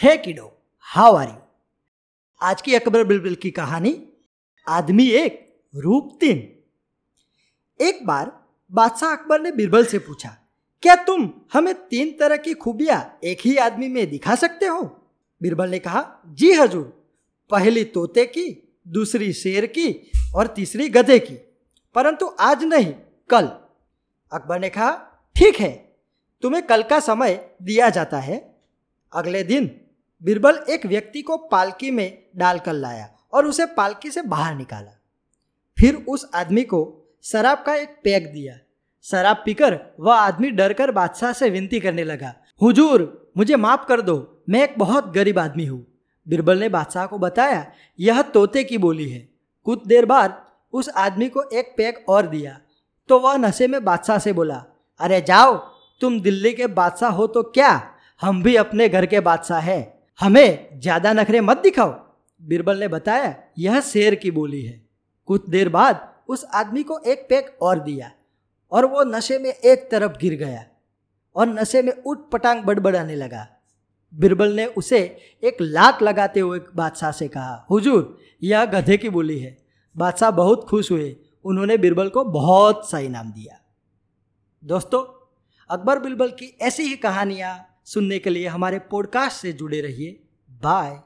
हे किडो how are you आज की अकबर बिलबिल की कहानी, आदमी एक रूप तीन। एक बार बादशाह अकबर ने बिरबल से पूछा, क्या तुम हमें तीन तरह की खूबियाँ एक ही आदमी में दिखा सकते हो? बिरबल ने कहा, जी हजूर, पहली तोते की, दूसरी शेर की और तीसरी गधे की, परंतु आज नहीं, कल। अकबर ने कहा, ठीक है, तुम्हें कल का समय दिया जाता है। अगले दिन बिरबल एक व्यक्ति को पालकी में डालकर लाया और उसे पालकी से बाहर निकाला। फिर उस आदमी को शराब का एक पैक दिया। शराब पीकर वह आदमी डरकर बादशाह से विनती करने लगा, हुजूर, मुझे माफ़ कर दो, मैं एक बहुत गरीब आदमी हूँ। बिरबल ने बादशाह को बताया, यह तोते की बोली है। कुछ देर बाद उस आदमी को एक पैक और दिया। तो वह नशे में बादशाह से बोला, अरे जाओ, तुम दिल्ली के बादशाह हो तो क्या? हम भी अपने घर के बादशाह हैं। हमें ज़्यादा नखरे मत दिखाओ। बिरबल ने बताया, यह शेर की बोली है। कुछ देर बाद उस आदमी को एक पैक और दिया और वो नशे में एक तरफ़ गिर गया और नशे में उठ पटांग बड़बड़ाने लगा। बिरबल ने उसे एक लात लगाते हुए बादशाह से कहा, हुजूर, यह गधे की बोली है। बादशाह बहुत खुश हुए। उन्होंने बिरबल को बहुत सा इनाम दिया। दोस्तों, अकबर बिरबल की ऐसी ही कहानियाँ सुनने के लिए हमारे पॉडकास्ट से जुड़े रहिए। बाय